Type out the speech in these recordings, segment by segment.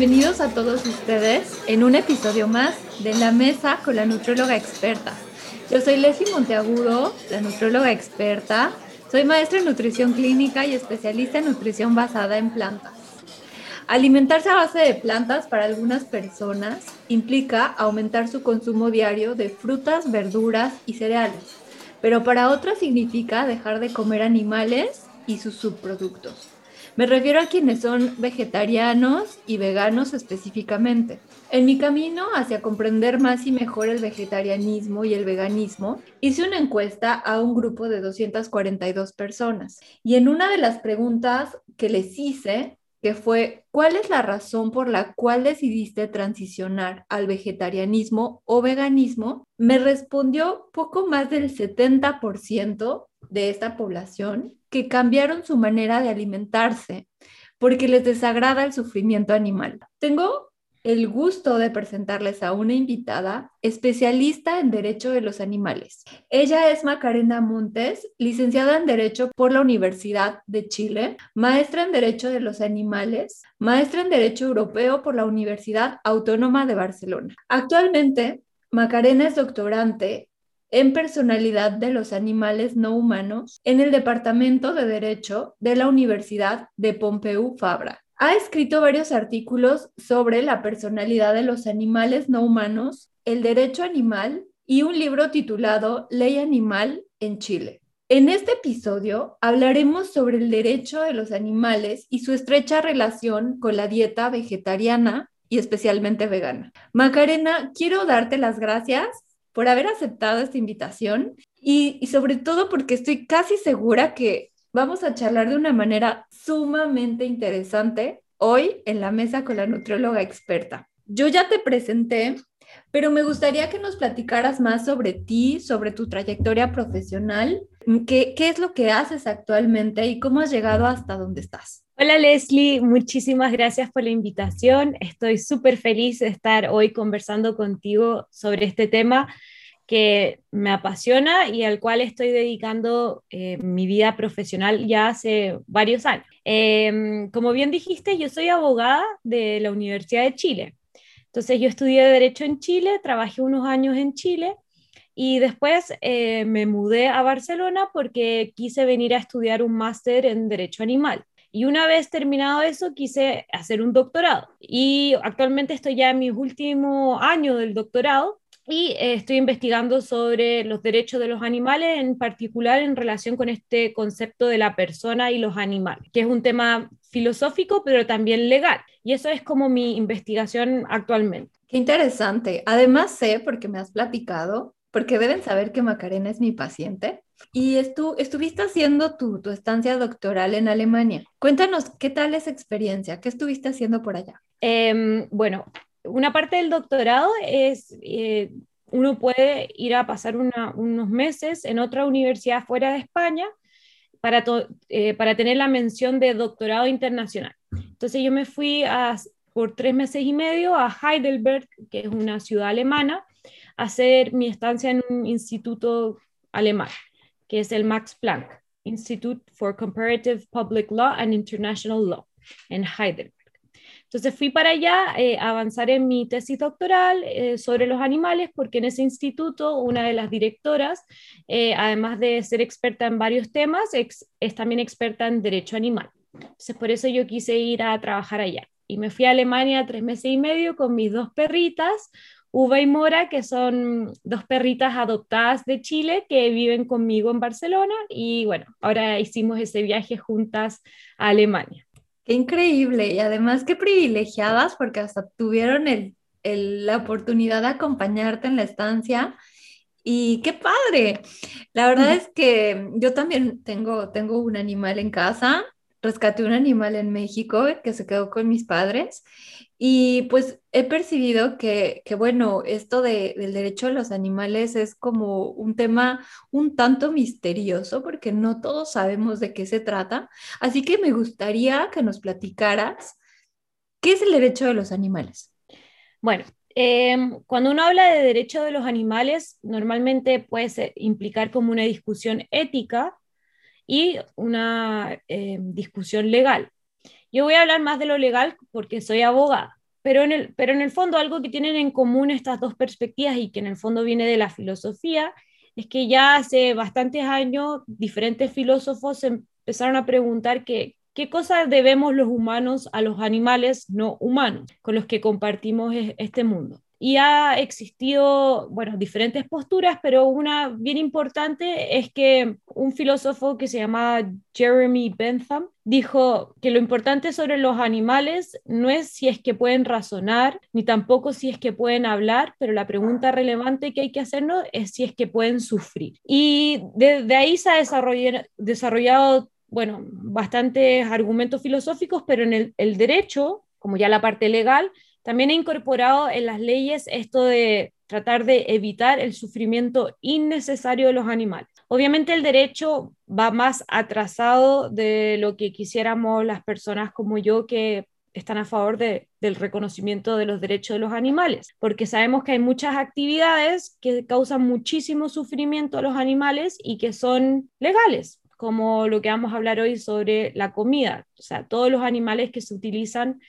Bienvenidos a todos ustedes en un episodio más de La Mesa con la Nutróloga Experta. Yo soy Leslie Monteagudo, la nutróloga experta. Soy maestra en nutrición clínica y especialista en nutrición basada en plantas. Alimentarse a base de plantas para algunas personas implica aumentar su consumo diario de frutas, verduras y cereales, pero para otras significa dejar de comer animales y sus subproductos. Me refiero a quienes son vegetarianos y veganos específicamente. En mi camino hacia comprender más y mejor el vegetarianismo y el veganismo, hice una encuesta a un grupo de 242 personas. Y en una de las preguntas que les hice, que fue, ¿cuál es la razón por la cual decidiste transicionar al vegetarianismo o veganismo? Me respondió poco más del 70% de esta población que cambiaron su manera de alimentarse porque les desagrada el sufrimiento animal. Tengo el gusto de presentarles a una invitada especialista en Derecho de los Animales. Ella es Macarena Montes, licenciada en Derecho por la Universidad de Chile, maestra en Derecho de los Animales, maestra en Derecho Europeo por la Universidad Autónoma de Barcelona. Actualmente, Macarena es doctorante en personalidad de los animales no humanos en el Departamento de Derecho de la Universidad de Pompeu Fabra. Ha escrito varios artículos sobre la personalidad de los animales no humanos, el derecho animal y un libro titulado Ley Animal en Chile. En este episodio hablaremos sobre el derecho de los animales y su estrecha relación con la dieta vegetariana y especialmente vegana. Macarena, quiero darte las gracias por haber aceptado esta invitación y, sobre todo porque estoy casi segura que vamos a charlar de una manera sumamente interesante hoy en la mesa con la nutrióloga experta. Yo ya te presenté, pero me gustaría que nos platicaras más sobre ti, sobre tu trayectoria profesional, qué, qué es lo que haces actualmente y cómo has llegado hasta donde estás. Hola Leslie, muchísimas gracias por la invitación. Estoy súper feliz de estar hoy conversando contigo sobre este tema que me apasiona y al cual estoy dedicando eh, mi vida profesional ya hace varios años. Em, como bien dijiste, yo soy abogada de la Universidad de Chile. Entonces yo estudié Derecho en Chile, trabajé unos años en Chile y después eh, me mudé a Barcelona porque quise venir a estudiar un máster en Derecho Animal. Y una vez terminado eso, quise hacer un doctorado. Y actualmente estoy ya en mi último año del doctorado y eh, estoy investigando sobre los derechos de los animales, en particular en relación con este concepto de la persona y los animales, que es un tema filosófico, pero también legal. Y eso es como mi investigación actualmente. Qué interesante. Además sé, porque me has platicado, porque deben saber que Macarena es mi paciente. Y estu estuviste haciendo tu, tu, estancia doctoral en Alemania. Cuéntanos, ¿qué tal esa experiencia? ¿Qué estuviste haciendo por allá? Eh, bueno, una parte del doctorado es, eh, uno puede ir a pasar unos meses en otra universidad fuera de España para, eh, para tener la mención de doctorado internacional. Entonces yo me fui por tres meses y medio a Heidelberg, que es una ciudad alemana, a hacer mi estancia en un instituto alemán, que es el Max Planck Institute for Comparative Public Law and International Law en Heidelberg. Entonces fui para allá eh, a avanzar en mi tesis doctoral eh, sobre los animales, porque en ese instituto una de las directoras, eh, además de ser experta en varios temas, es también experta en derecho animal. Entonces por eso yo quise ir a trabajar allá. Y me fui a Alemania tres meses y medio con mis dos perritas, Uva y Mora, que son dos perritas adoptadas de Chile que viven conmigo en Barcelona. Y bueno, ahora hicimos ese viaje juntas a Alemania. Qué increíble y además qué privilegiadas porque hasta tuvieron el, la oportunidad de acompañarte en la estancia y qué padre. La verdad es que yo también tengo, tengo un animal en casa, rescaté un animal en México que se quedó con mis padres y pues he percibido que, bueno, esto de, del derecho a los animales es como un tema un tanto misterioso porque no todos sabemos de qué se trata. Así que me gustaría que nos platicaras qué es el derecho de los animales. Bueno, em, cuando uno habla de derecho de los animales, normalmente puede implicar como una discusión ética y una em, discusión legal. Yo voy a hablar más de lo legal porque soy abogada, pero en el, pero en el fondo algo que tienen en común estas dos perspectivas y que en el fondo viene de la filosofía es que ya hace bastantes años diferentes filósofos empezaron a preguntar que, qué cosas debemos los humanos a los animales no humanos con los que compartimos este mundo y ha existido, bueno, diferentes posturas, pero una bien importante es que un filósofo que se llama Jeremy Bentham dijo que lo importante sobre los animales no es si es que pueden razonar, ni tampoco si es que pueden hablar, pero la pregunta relevante que hay que hacernos es si es que pueden sufrir. Y de, ahí se ha desarrollado, desarrollado, bueno, bastantes argumentos filosóficos, pero en el derecho, como ya la parte legal, también he incorporado en las leyes esto de tratar de evitar el sufrimiento innecesario de los animales. Obviamente el derecho va más atrasado de lo que quisiéramos las personas como yo que están a favor de, del reconocimiento de los derechos de los animales, porque sabemos que hay muchas actividades que causan muchísimo sufrimiento a los animales y que son legales, como lo que vamos a hablar hoy sobre la comida, o sea, todos los animales que se utilizan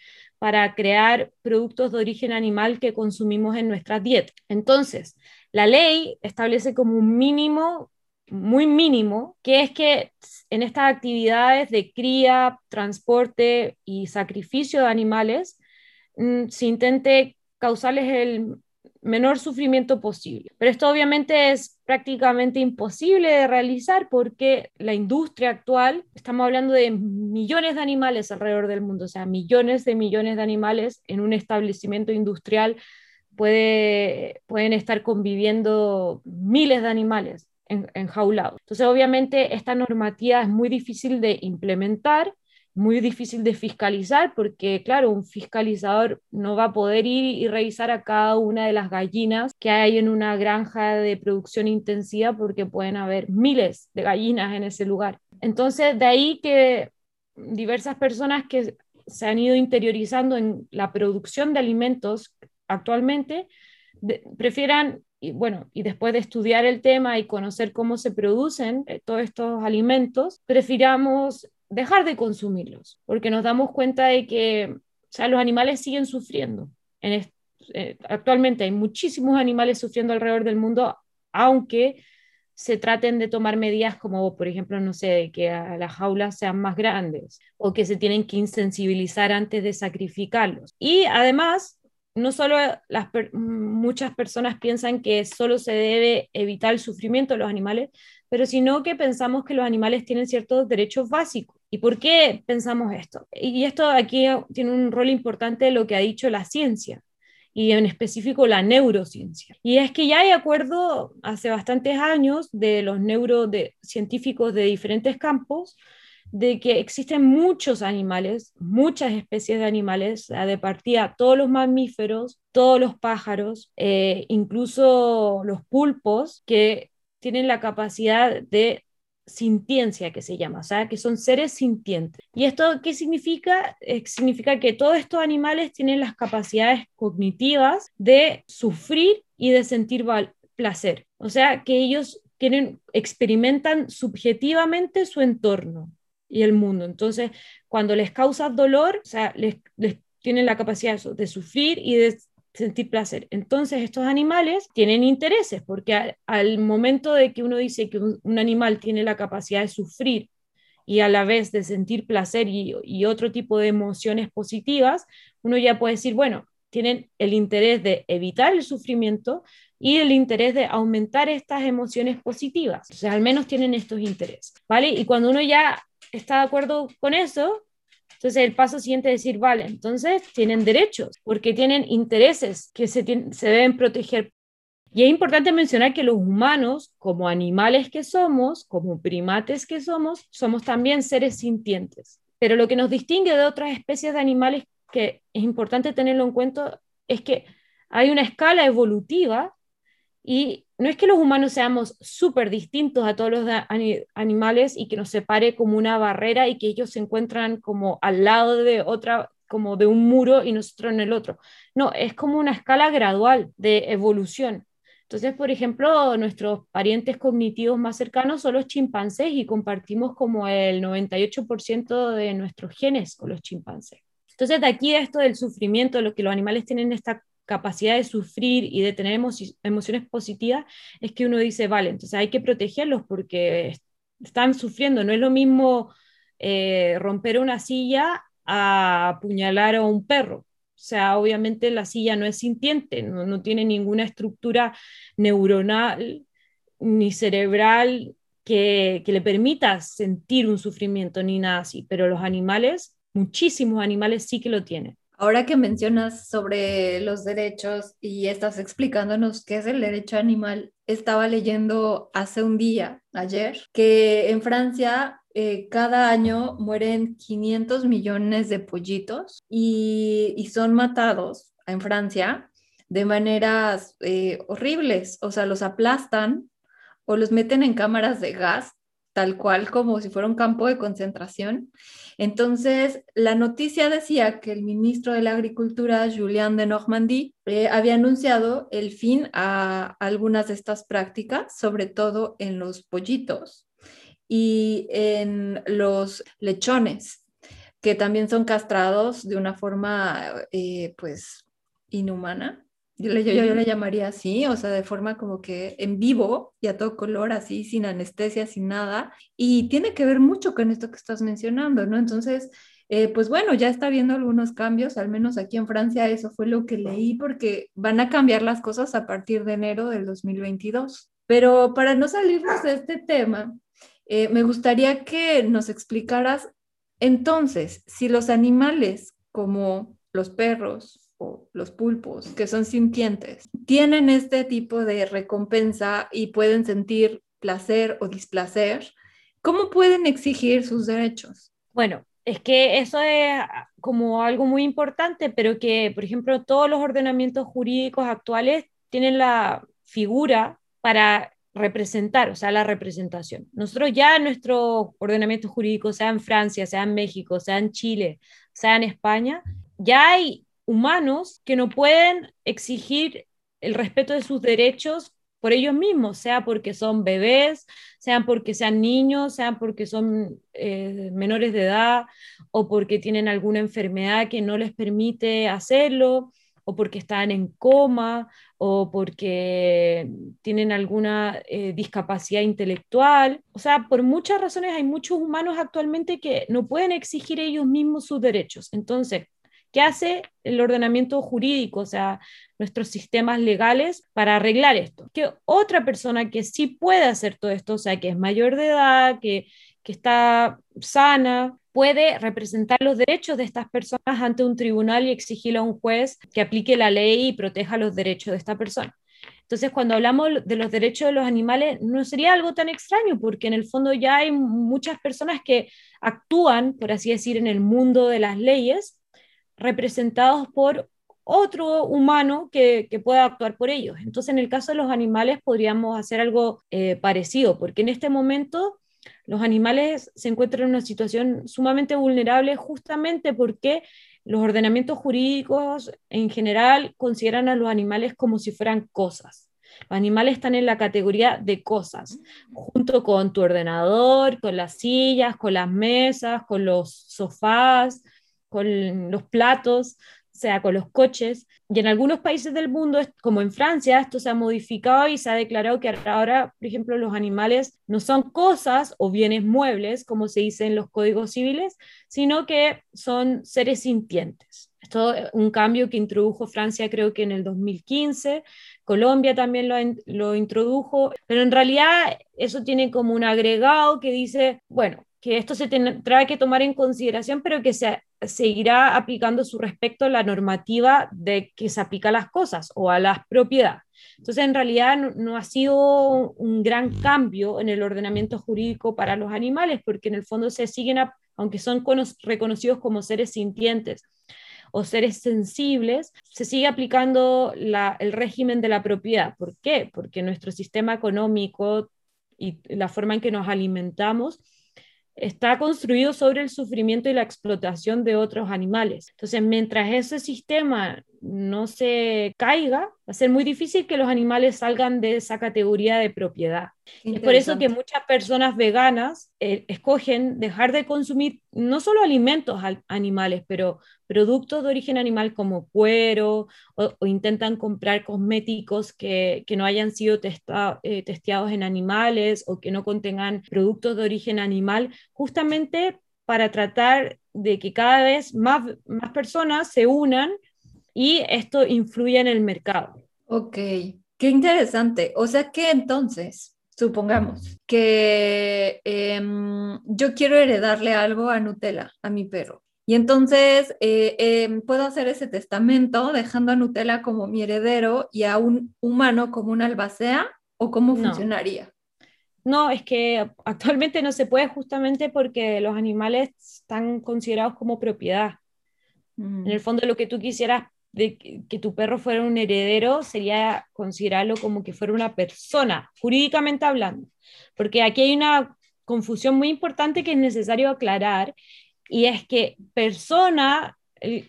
para crear productos de origen animal que consumimos en nuestra dieta. Entonces, la ley establece como un mínimo, muy mínimo, que es que en estas actividades de cría, transporte y sacrificio de animales, mm, se intente causarles el menor sufrimiento posible. Pero esto obviamente es prácticamente imposible de realizar porque la industria actual, estamos hablando de millones de animales alrededor del mundo, o sea, millones de millones de animales en un establecimiento industrial puede, pueden estar conviviendo miles de animales enjaulados. Entonces, obviamente, esta normativa es muy difícil de implementar muy difícil de fiscalizar porque, claro, un fiscalizador no va a poder ir y revisar a cada una de las gallinas que hay en una granja de producción intensiva porque pueden haber miles de gallinas en ese lugar. Entonces, de ahí que diversas personas que se han ido interiorizando en la producción de alimentos actualmente prefieran y bueno, y después de estudiar el tema y conocer cómo se producen eh, todos estos alimentos, prefiramos dejar de consumirlos, porque nos damos cuenta de que o los animales siguen sufriendo. En eh, actualmente hay muchísimos animales sufriendo alrededor del mundo, aunque se traten de tomar medidas como, por ejemplo, no sé, que las jaulas sean más grandes o que se tienen que insensibilizar antes de sacrificarlos. Y además, no solo las muchas personas piensan que solo se debe evitar el sufrimiento de los animales, pero sino que pensamos que los animales tienen ciertos derechos básicos. ¿Y por qué pensamos esto? Y esto aquí tiene un rol importante lo que ha dicho la ciencia y en específico la neurociencia. Y es que ya hay acuerdo hace bastantes años de los neurocientíficos de diferentes campos de que existen muchos animales, muchas especies de animales, de partida todos los mamíferos, todos los pájaros, eh, incluso los pulpos, que tienen la capacidad de sintiencia que se llama, o sea, que son seres sintientes. ¿Y esto qué significa? Eh, significa que todos estos animales tienen las capacidades cognitivas de sufrir y de sentir placer. O sea, que ellos tienen, experimentan subjetivamente su entorno y el mundo. Entonces, cuando les causas dolor, o sea, les, tienen la capacidad de sufrir y de sentir placer. Entonces, estos animales tienen intereses, porque al, momento de que uno dice que un, animal tiene la capacidad de sufrir y a la vez de sentir placer y, y, otro tipo de emociones positivas, uno ya puede decir, bueno, tienen el interés de evitar el sufrimiento y el interés de aumentar estas emociones positivas. O sea, al menos tienen estos intereses, ¿vale? Y cuando uno ya está de acuerdo con eso, entonces el paso siguiente es decir, vale, entonces tienen derechos, porque tienen intereses que se, deben proteger. Y es importante mencionar que los humanos, como animales que somos, como primates que somos, somos también seres sintientes. Pero lo que nos distingue de otras especies de animales que es importante tenerlo en cuenta es que hay una escala evolutiva y no es que los humanos seamos súper distintos a todos los animales y que nos separe como una barrera y que ellos se encuentran como al lado de otra, como de un muro y nosotros en el otro. No, es como una escala gradual de evolución. Entonces, por ejemplo, nuestros parientes cognitivos más cercanos son los chimpancés y compartimos como el 98% de nuestros genes con los chimpancés. Entonces, de aquí esto del sufrimiento, lo que los animales tienen esta capacidad de sufrir y de tener emociones positivas, es que uno dice, vale, entonces hay que protegerlos porque están sufriendo. No es lo mismo eh, romper una silla a apuñalar a un perro. O sea, obviamente la silla no es sintiente, no, tiene ninguna estructura neuronal ni cerebral que, que, le permita sentir un sufrimiento ni nada así, pero los animales, muchísimos animales sí que lo tienen. Ahora que mencionas sobre los derechos y estás explicándonos qué es el derecho animal, estaba leyendo hace un día, ayer, que en Francia eh, cada año mueren 500 millones de pollitos y, son matados en Francia de maneras eh, horribles, o sea, los aplastan o los meten en cámaras de gas, tal cual como si fuera un campo de concentración. Entonces, la noticia decía que el ministro de la Agricultura, Julien de Normandie, eh, había anunciado el fin a algunas de estas prácticas, sobre todo en los pollitos y en los lechones, que también son castrados de una forma, eh, pues, inhumana. Yo le, yo, le llamaría así, o sea, de forma como que en vivo y a todo color, así, sin anestesia, sin nada. Y tiene que ver mucho con esto que estás mencionando, ¿no? Entonces, eh, pues bueno, ya está viendo algunos cambios, al menos aquí en Francia eso fue lo que leí, porque van a cambiar las cosas a partir de enero del 2022. Pero para no salirnos de este tema, eh, me gustaría que nos explicaras entonces si los animales como los perros los pulpos, que son sintientes, tienen este tipo de recompensa y pueden sentir placer o displacer, ¿cómo pueden exigir sus derechos? Bueno, es que eso es como algo muy importante, pero que, por ejemplo, todos los ordenamientos jurídicos actuales tienen la figura para representar, o sea, la representación. Nosotros ya nuestro ordenamiento jurídico, sea en Francia, sea en México, sea en Chile, sea en España, ya hay humanos que no pueden exigir el respeto de sus derechos por ellos mismos, sea porque son bebés, sean porque sean niños, sean porque son eh, menores de edad o porque tienen alguna enfermedad que no les permite hacerlo o porque están en coma, o porque tienen alguna eh, discapacidad intelectual. O sea, por muchas razones hay muchos humanos actualmente que no pueden exigir ellos mismos sus derechos. Entonces, ¿qué hace el ordenamiento jurídico, o sea, nuestros sistemas legales para arreglar esto? Que otra persona que sí puede hacer todo esto, o sea, que es mayor de edad, que, que está sana, puede representar los derechos de estas personas ante un tribunal y exigirle a un juez que aplique la ley y proteja los derechos de esta persona. Entonces, cuando hablamos de los derechos de los animales, no sería algo tan extraño, porque en el fondo ya hay muchas personas que actúan, por así decir, en el mundo de las leyes, representados por otro humano que, pueda actuar por ellos. Entonces, en el caso de los animales, podríamos hacer algo eh, parecido, porque en este momento los animales se encuentran en una situación sumamente vulnerable justamente porque los ordenamientos jurídicos en general consideran a los animales como si fueran cosas. Los animales están en la categoría de cosas, junto con tu ordenador, con las sillas, con las mesas, con los sofás, con los platos sea con los coches. Y en algunos países del mundo, como en Francia, esto se ha modificado y se ha declarado que ahora, por ejemplo, los animales no son cosas o bienes muebles, como se dice en los códigos civiles, sino que son seres sintientes. Esto es un cambio que introdujo Francia creo que en el 2015, Colombia también lo, lo introdujo, pero en realidad eso tiene como un agregado que dice, bueno, que esto se tendrá que tomar en consideración, pero que se seguirá aplicando su respecto a la normativa de que se aplica a las cosas o a las propiedades. Entonces, en realidad no, ha sido un gran cambio en el ordenamiento jurídico para los animales, porque en el fondo se siguen, aunque son reconocidos como seres sintientes o seres sensibles, se sigue aplicando el régimen de la propiedad. ¿Por qué? Porque nuestro sistema económico y la forma en que nos alimentamos está construido sobre el sufrimiento y la explotación de otros animales. Entonces, mientras ese sistema no se caiga, va a ser muy difícil que los animales salgan de esa categoría de propiedad. Es por eso que muchas personas veganas eh, escogen dejar de consumir no solo alimentos animales, pero productos de origen animal como cuero o, intentan comprar cosméticos que, que no hayan sido eh, testeados en animales o que no contengan productos de origen animal, justamente para tratar de que cada vez más, más personas se unan y esto influye en el mercado. Ok, qué interesante. O sea que entonces, supongamos que em, yo quiero heredarle algo a Nutella, a mi perro. Y entonces eh, em, puedo hacer ese testamento dejando a Nutella como mi heredero y a un humano como un albacea o cómo funcionaría. No, es que actualmente no se puede justamente porque los animales están considerados como propiedad. En el mm. fondo lo que tú quisieras de que, tu perro fuera un heredero sería considerarlo como que fuera una persona, jurídicamente hablando. Porque aquí hay una confusión muy importante que es necesario aclarar y es que persona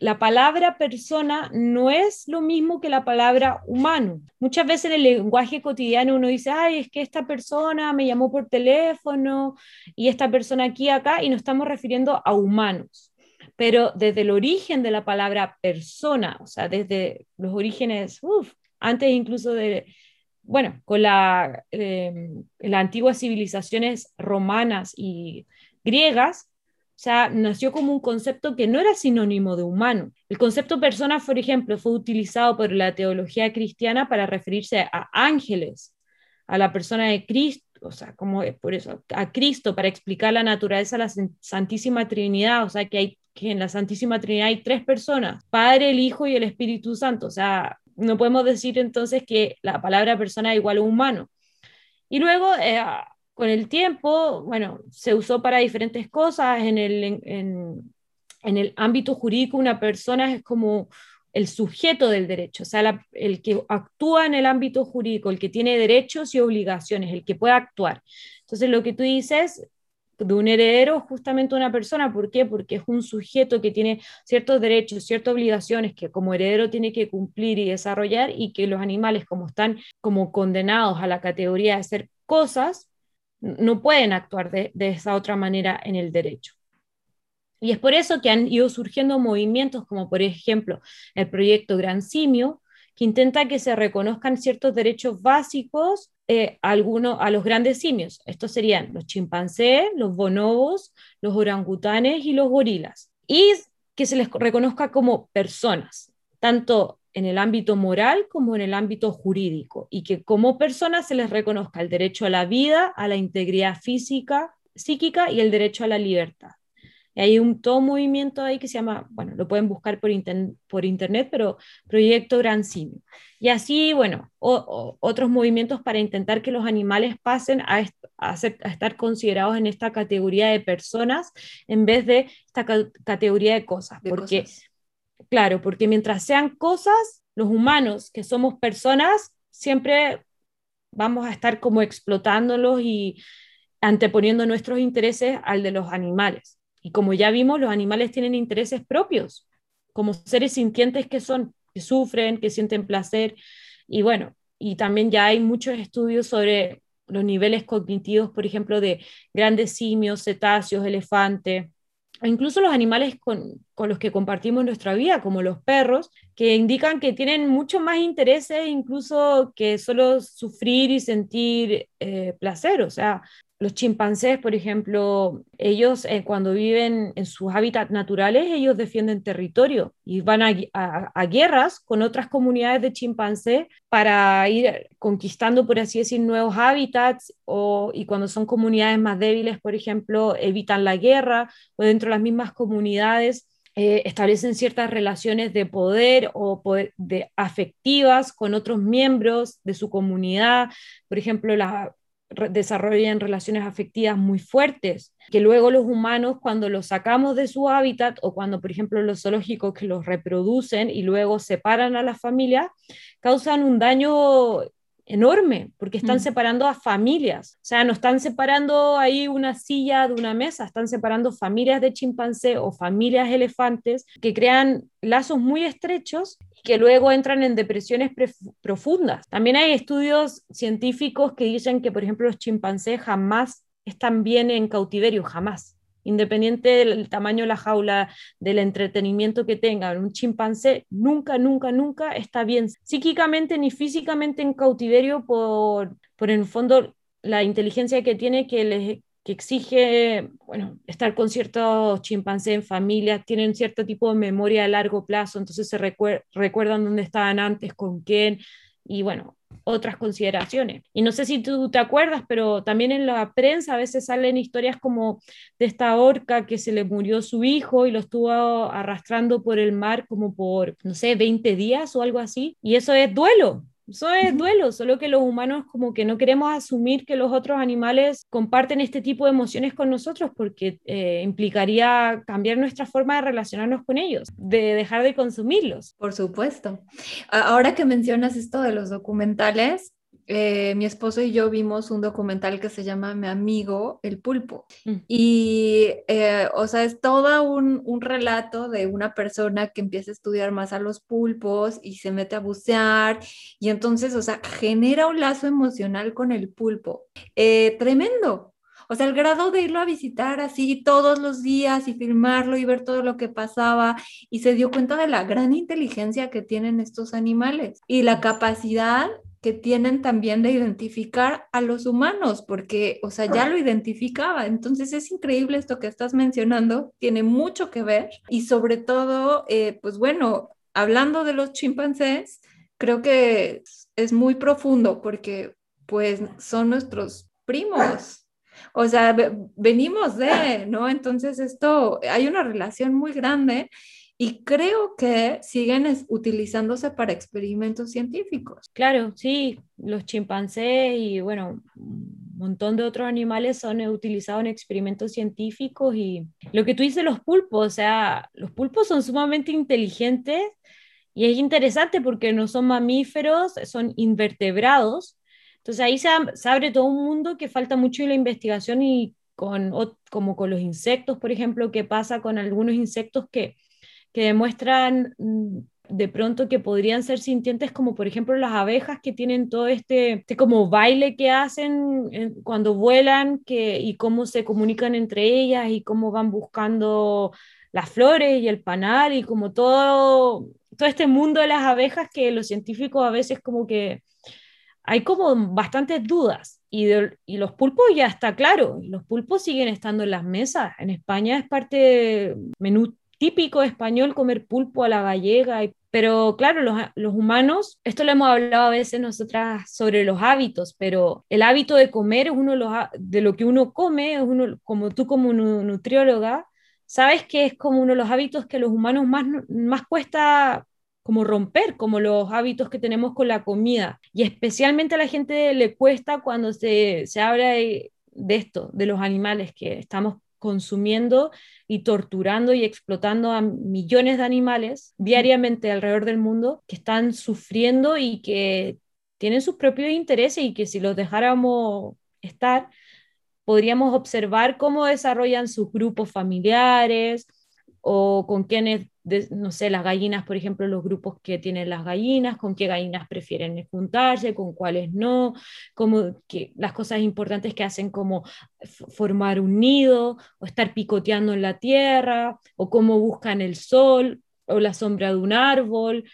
la palabra persona no es lo mismo que la palabra humano. Muchas veces en el lenguaje cotidiano uno dice, ay, es que esta persona me llamó por teléfono y esta persona aquí, acá, y nos estamos refiriendo a humanos. Pero desde el origen de la palabra persona, o sea, desde los orígenes, antes incluso de, bueno, con la, em, las antiguas civilizaciones romanas y griegas, o sea, nació como un concepto que no era sinónimo de humano. El concepto persona, por ejemplo, fue utilizado por la teología cristiana para referirse a ángeles, a la persona de Cristo, o sea, como por eso, a Cristo, para explicar la naturaleza de la Santísima Trinidad, o sea, que, hay, que en la Santísima Trinidad hay tres personas, Padre, el Hijo y el Espíritu Santo, o sea, no podemos decir entonces que la palabra persona es igual a humano. Y luego, eh, con el tiempo, bueno, se usó para diferentes cosas. En el, en, el ámbito jurídico, una persona es como el sujeto del derecho, o sea, el que actúa en el ámbito jurídico, el que tiene derechos y obligaciones, el que puede actuar. Entonces, lo que tú dices de un heredero justamente una persona, ¿por qué? Porque es un sujeto que tiene ciertos derechos, ciertas obligaciones que como heredero tiene que cumplir y desarrollar y que los animales como están como condenados a la categoría de ser cosas, no pueden actuar de, esa otra manera en el derecho. Y es por eso que han ido surgiendo movimientos como por ejemplo el proyecto Gran Simio, que intenta que se reconozcan ciertos derechos básicos eh, a, a los grandes simios. Estos serían los chimpancés, los bonobos, los orangutanes y los gorilas. Y que se les reconozca como personas, tanto en el ámbito moral como en el ámbito jurídico y que como personas se les reconozca el derecho a la vida, a la integridad física, psíquica y el derecho a la libertad. Y hay un todo movimiento ahí que se llama, bueno, lo pueden buscar por, por internet, pero Proyecto Gran Simio. Y así, bueno, otros movimientos para intentar que los animales pasen a, a, estar considerados en esta categoría de personas en vez de esta categoría de cosas. porque Claro, porque mientras sean cosas, los humanos, que somos personas, siempre vamos a estar como explotándolos y anteponiendo nuestros intereses al de los animales. Y como ya vimos, los animales tienen intereses propios, como seres sintientes que son, que sufren, que sienten placer. Y bueno, y también ya hay muchos estudios sobre los niveles cognitivos, por ejemplo, de grandes simios, cetáceos, elefantes, incluso los animales con, los que compartimos nuestra vida, como los perros, que indican que tienen mucho más intereses incluso que solo sufrir y sentir eh, placer. O sea, los chimpancés, por ejemplo, ellos eh, cuando viven en sus hábitats naturales, ellos defienden territorio y van a, guerras con otras comunidades de chimpancés para ir conquistando, por así decir, nuevos hábitats o, y cuando son comunidades más débiles, por ejemplo, evitan la guerra o dentro de las mismas comunidades. Eh, establecen ciertas relaciones de poder o de afectivas con otros miembros de su comunidad. Por ejemplo, la, desarrollan relaciones afectivas muy fuertes, que luego los humanos cuando los sacamos de su hábitat o cuando, por ejemplo, los zoológicos que los reproducen y luego separan a la familia, causan un daño enorme, porque están Mm. separando a familias. O sea, no están separando ahí una silla de una mesa, están separando familias de chimpancé o familias elefantes que crean lazos muy estrechos y que luego entran en depresiones profundas. También hay estudios científicos que dicen que, por ejemplo, los chimpancés jamás están bien en cautiverio, jamás. Independiente del tamaño de la jaula, del entretenimiento que tengan, un chimpancé nunca, nunca, nunca está bien psíquicamente ni físicamente en cautiverio por, por en el fondo la inteligencia que tiene que les que exige, bueno, estar con ciertos chimpancés en familia, tienen cierto tipo de memoria a largo plazo, entonces se recuer- recuerdan dónde estaban antes, con quién, y bueno, otras consideraciones. Y no sé si tú te acuerdas, pero también en la prensa a veces salen historias como de esta orca que se le murió su hijo y lo estuvo arrastrando por el mar como por, no sé, 20 días o algo así. Y eso es duelo. Eso es duelo, solo que los humanos como que no queremos asumir que los otros animales comparten este tipo de emociones con nosotros porque eh, implicaría cambiar nuestra forma de relacionarnos con ellos, de dejar de consumirlos. Por supuesto. Ahora que mencionas esto de los documentales, eh, mi esposo y yo vimos un documental que se llama Mi amigo, el pulpo. Mm. Y, eh, o sea, es todo un, un relato de una persona que empieza a estudiar más a los pulpos y se mete a bucear. Y entonces, o sea, genera un lazo emocional con el pulpo. Eh, tremendo. O sea, el grado de irlo a visitar así todos los días y filmarlo y ver todo lo que pasaba y se dio cuenta de la gran inteligencia que tienen estos animales y la capacidad que tienen también de identificar a los humanos, porque, o sea, ya lo identificaba. Entonces es increíble esto que estás mencionando, tiene mucho que ver y sobre todo, eh, pues bueno, hablando de los chimpancés, creo que es muy profundo porque pues son nuestros primos. O sea, ve- venimos de, ¿no? Entonces esto, hay una relación muy grande y creo que siguen utilizándose para experimentos científicos. Claro, sí, los chimpancés y bueno, un montón de otros animales son eh, utilizados en experimentos científicos y lo que tú dices, los pulpos, o sea, los pulpos son sumamente inteligentes y es interesante porque no son mamíferos, son invertebrados. Entonces ahí se, se abre todo un mundo que falta mucho en la investigación y con, ot- como con los insectos, por ejemplo, qué pasa con algunos insectos que, que demuestran mm, de pronto que podrían ser sintientes, como por ejemplo las abejas que tienen todo este, este como baile que hacen cuando vuelan que, y cómo se comunican entre ellas y cómo van buscando las flores y el panal y como todo, todo este mundo de las abejas que los científicos a veces como que hay como bastantes dudas y, de- y los pulpos ya está claro, los pulpos siguen estando en las mesas. En España es parte menú típico español comer pulpo a la gallega, pero claro, los, los humanos, esto lo hemos hablado a veces nosotras sobre los hábitos, pero el hábito de comer es uno de, los, de lo que uno come, es uno, como tú como nu- nutrióloga, sabes que es como uno de los hábitos que los humanos más, más cuesta como romper, como los hábitos que tenemos con la comida. Y especialmente a la gente le cuesta cuando se, se habla de, de esto, de los animales que estamos consumiendo y torturando y explotando a millones de animales diariamente alrededor del mundo que están sufriendo y que tienen sus propios intereses y que si los dejáramos estar, podríamos observar cómo desarrollan sus grupos familiares o con quienes, de- no sé, las gallinas, por ejemplo, los grupos que tienen las gallinas, con qué gallinas prefieren juntarse, con cuáles no, como que las cosas importantes que hacen como formar un nido o estar picoteando en la tierra o cómo buscan el sol o la sombra de un árbol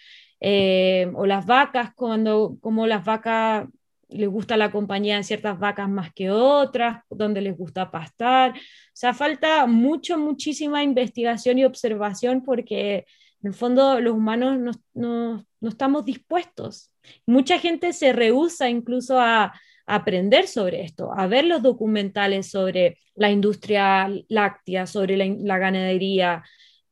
eh, o las vacas, cuando como las vacas les gusta la compañía de ciertas vacas más que otras, donde les gusta pastar. O sea, falta mucho, muchísima investigación y observación porque en el fondo los humanos no, no, no estamos dispuestos. Mucha gente se rehúsa incluso a, aprender sobre esto, a ver los documentales sobre la industria láctea, sobre la, la ganadería,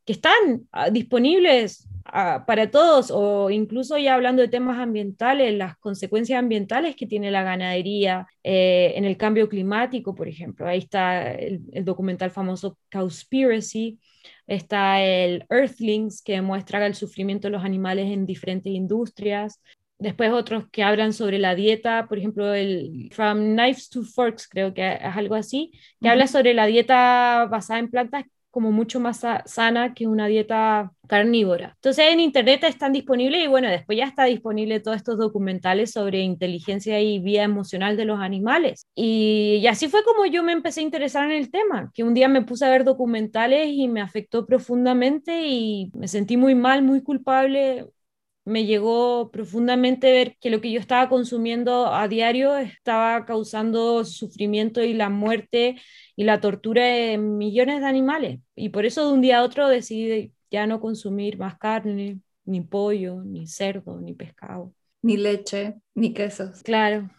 que están ah, disponibles ah, para todos, o incluso ya hablando de temas ambientales, las consecuencias ambientales que tiene la ganadería eh, en el cambio climático, por ejemplo. Ahí está el, el documental famoso Cowspiracy, está el Earthlings, que demuestra el sufrimiento de los animales en diferentes industrias. después otros que hablan sobre la dieta, por ejemplo, el From Knives to Forks, creo que es algo así, que habla sobre la dieta basada en plantas como mucho más sana que una dieta carnívora. Entonces en internet están disponibles y bueno, después ya está disponible todos estos documentales sobre inteligencia y vida emocional de los animales. Y, y, así fue como yo me empecé a interesar en el tema, que un día me puse a ver documentales y me afectó profundamente y me sentí muy mal, muy culpable me llegó profundamente ver que lo que yo estaba consumiendo a diario estaba causando sufrimiento y la muerte y la tortura de millones de animales. Y por eso de un día a otro decidí ya no consumir más carne, ni pollo, ni cerdo, ni pescado. Ni leche, ni quesos. Claro.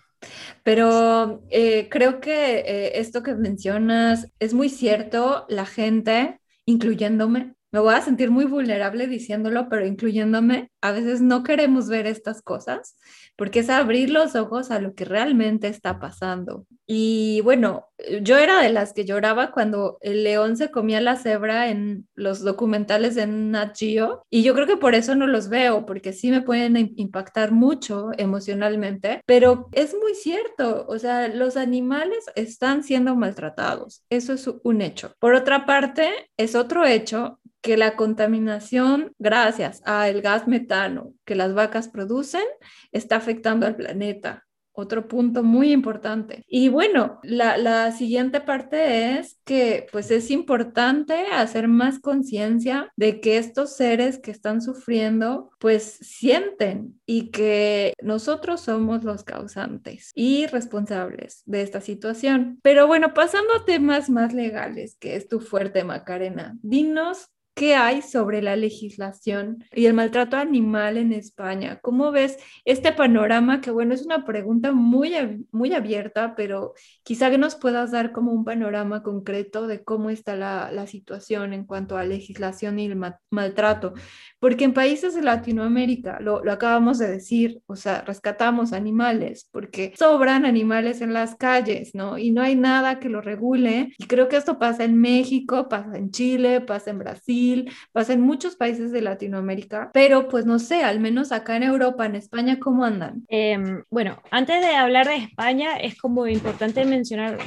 Pero eh, creo que eh, esto que mencionas es muy cierto. La gente, incluyéndome, me voy a sentir muy vulnerable diciéndolo, pero incluyéndome, a veces no queremos ver estas cosas porque es abrir los ojos a lo que realmente está pasando. Y bueno, yo era de las que lloraba cuando el león se comía la cebra en los documentales de Nat Geo y yo creo que por eso no los veo, porque sí me pueden impactar mucho emocionalmente, pero es muy cierto, o sea, los animales están siendo maltratados, eso es un hecho. Por otra parte, es otro hecho que la contaminación, gracias al gas metano que las vacas producen, está afectando al planeta. Otro punto muy importante. Y bueno, la, la siguiente parte es que pues es importante hacer más conciencia de que estos seres que están sufriendo pues sienten y que nosotros somos los causantes y responsables de esta situación. Pero bueno, pasando a temas más legales, que es tu fuerte, Macarena, dinos ¿Qué hay sobre la legislación y el maltrato animal en España? ¿Cómo ves este panorama? Que bueno, es una pregunta muy, muy abierta, pero quizá que nos puedas dar como un panorama concreto de cómo está la, la situación en cuanto a legislación y el maltrato. Porque en países de Latinoamérica, lo, lo acabamos de decir, o sea, rescatamos animales porque sobran animales en las calles, ¿no? Y no hay nada que lo regule. Y creo que esto pasa en México, pasa en Chile, pasa en Brasil pasa en muchos países de Latinoamérica, pero pues no sé, al menos acá en Europa, en España, ¿cómo andan? Em, bueno, antes de hablar de España, es como importante mencionar,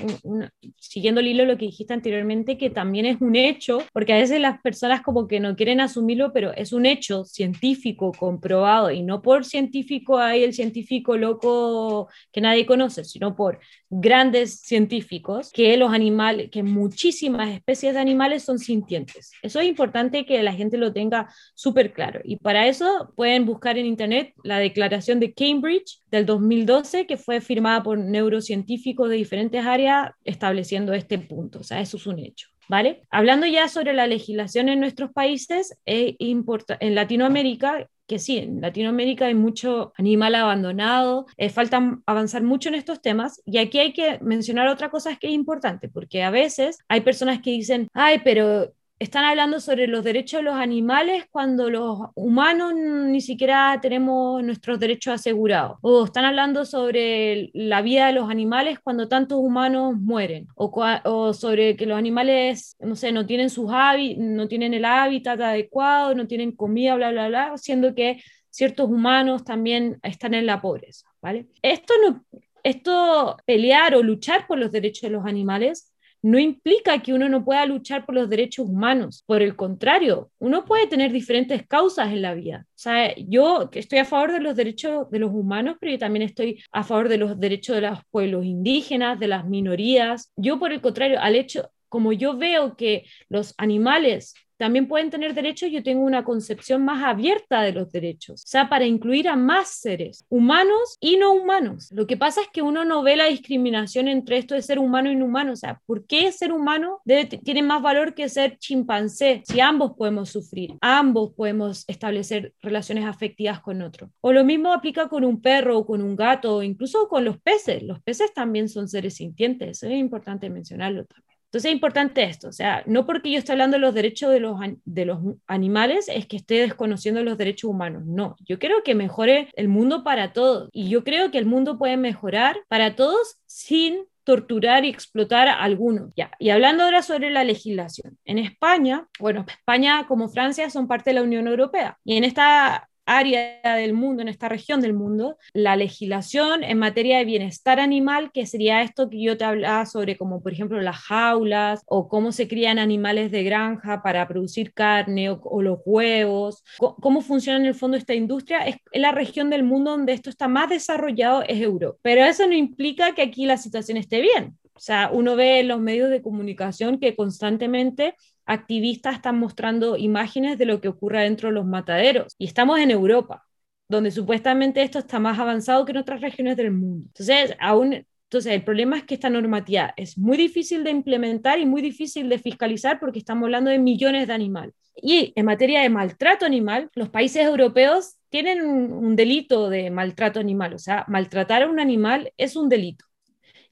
siguiendo el hilo lo que dijiste anteriormente, que también es un hecho, porque a veces las personas como que no quieren asumirlo, pero es un hecho científico comprobado, y no por científico hay el científico loco que nadie conoce, sino por grandes científicos, que los animales, que muchísimas especies de animales son sintientes. Eso es importante importante que la gente lo tenga súper claro. Y para eso pueden buscar en Internet la declaración de Cambridge del 2012, que fue firmada por neurocientíficos de diferentes áreas estableciendo este punto. O sea, eso es un hecho. ¿Vale? Hablando ya sobre la legislación en nuestros países, es en Latinoamérica que sí, en Latinoamérica hay mucho animal abandonado, eh, falta avanzar mucho en estos temas y aquí hay que mencionar otra cosa que es importante, porque a veces hay personas que dicen, ay, pero están hablando sobre los derechos de los animales cuando los humanos ni siquiera tenemos nuestros derechos asegurados. O están hablando sobre la vida de los animales cuando tantos humanos mueren. O, sobre que los animales, no sé, no tienen, sus el hábitat adecuado, no tienen comida, bla, bla, bla, siendo que ciertos humanos también están en la pobreza. ¿vale? Esto, no, esto pelear o luchar por los derechos de los animales no implica que uno no pueda luchar por los derechos humanos. Por el contrario, uno puede tener diferentes causas en la vida. O sea, yo estoy a favor de los derechos de los humanos, pero yo también estoy a favor de los derechos de los pueblos indígenas, de las minorías. Yo, por el contrario, al hecho, como yo veo que los animales también pueden tener derechos, yo tengo una concepción más abierta de los derechos, o sea, para incluir a más seres, humanos y no humanos. Lo que pasa es que uno no ve la discriminación entre esto de ser humano y no humano, o sea, ¿por qué ser humano tiene más valor que ser chimpancé? Si ambos podemos sufrir, ambos podemos establecer relaciones afectivas con otro. O lo mismo aplica con un perro o con un gato o incluso con los peces. Los peces también son seres sintientes, es importante mencionarlo también. Entonces es importante esto, o sea, no porque yo esté hablando de los derechos de los, de los animales es que esté desconociendo los derechos humanos, no, yo creo que mejore el mundo para todos y yo creo que el mundo puede mejorar para todos sin torturar y explotar a algunos. Ya. Y hablando ahora sobre la legislación. En España, bueno, España como Francia son parte de la Unión Europea y en esta área del mundo, en esta región del mundo, la legislación en materia de bienestar animal, que sería esto que yo te hablaba sobre, como por ejemplo las jaulas o cómo se crían animales de granja para producir carne o, los huevos, cómo funciona en el fondo esta industria, es la región del mundo donde esto está más desarrollado, es Europa. Pero eso no implica que aquí la situación esté bien. O sea, uno ve en los medios de comunicación que constantemente activistas están mostrando imágenes de lo que ocurre dentro de los mataderos. Y estamos en Europa, donde supuestamente esto está más avanzado que en otras regiones del mundo. Entonces, aún, entonces el problema es que esta normativa es muy difícil de implementar y muy difícil de fiscalizar porque estamos hablando de millones de animales. Y en materia de maltrato animal, los países europeos tienen un delito de maltrato animal, o sea, maltratar a un animal es un delito.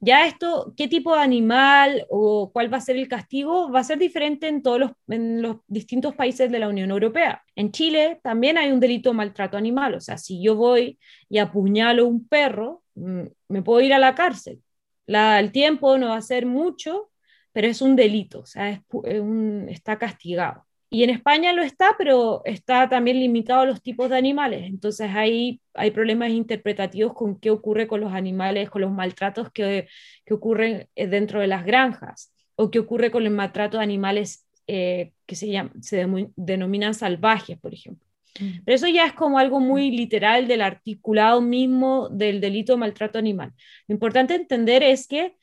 Ya esto, qué tipo de animal o cuál va a ser el castigo, va a ser diferente en todos los, distintos países de la Unión Europea. En Chile también hay un delito de maltrato animal, o sea, si yo voy y apuñalo un perro, mm, me puedo ir a la cárcel. El tiempo no va a ser mucho, pero es un delito, o sea, es, está castigado. Y en España lo está, pero está también limitado a los tipos de animales. Entonces ahí hay problemas interpretativos con qué ocurre con los animales, con los maltratos que, que ocurren eh, dentro de las granjas o qué ocurre con el maltrato de animales eh, que se, se denominan salvajes, por ejemplo. Mm. Pero eso ya es como algo muy literal del articulado mismo del delito de maltrato animal. Lo importante entender es que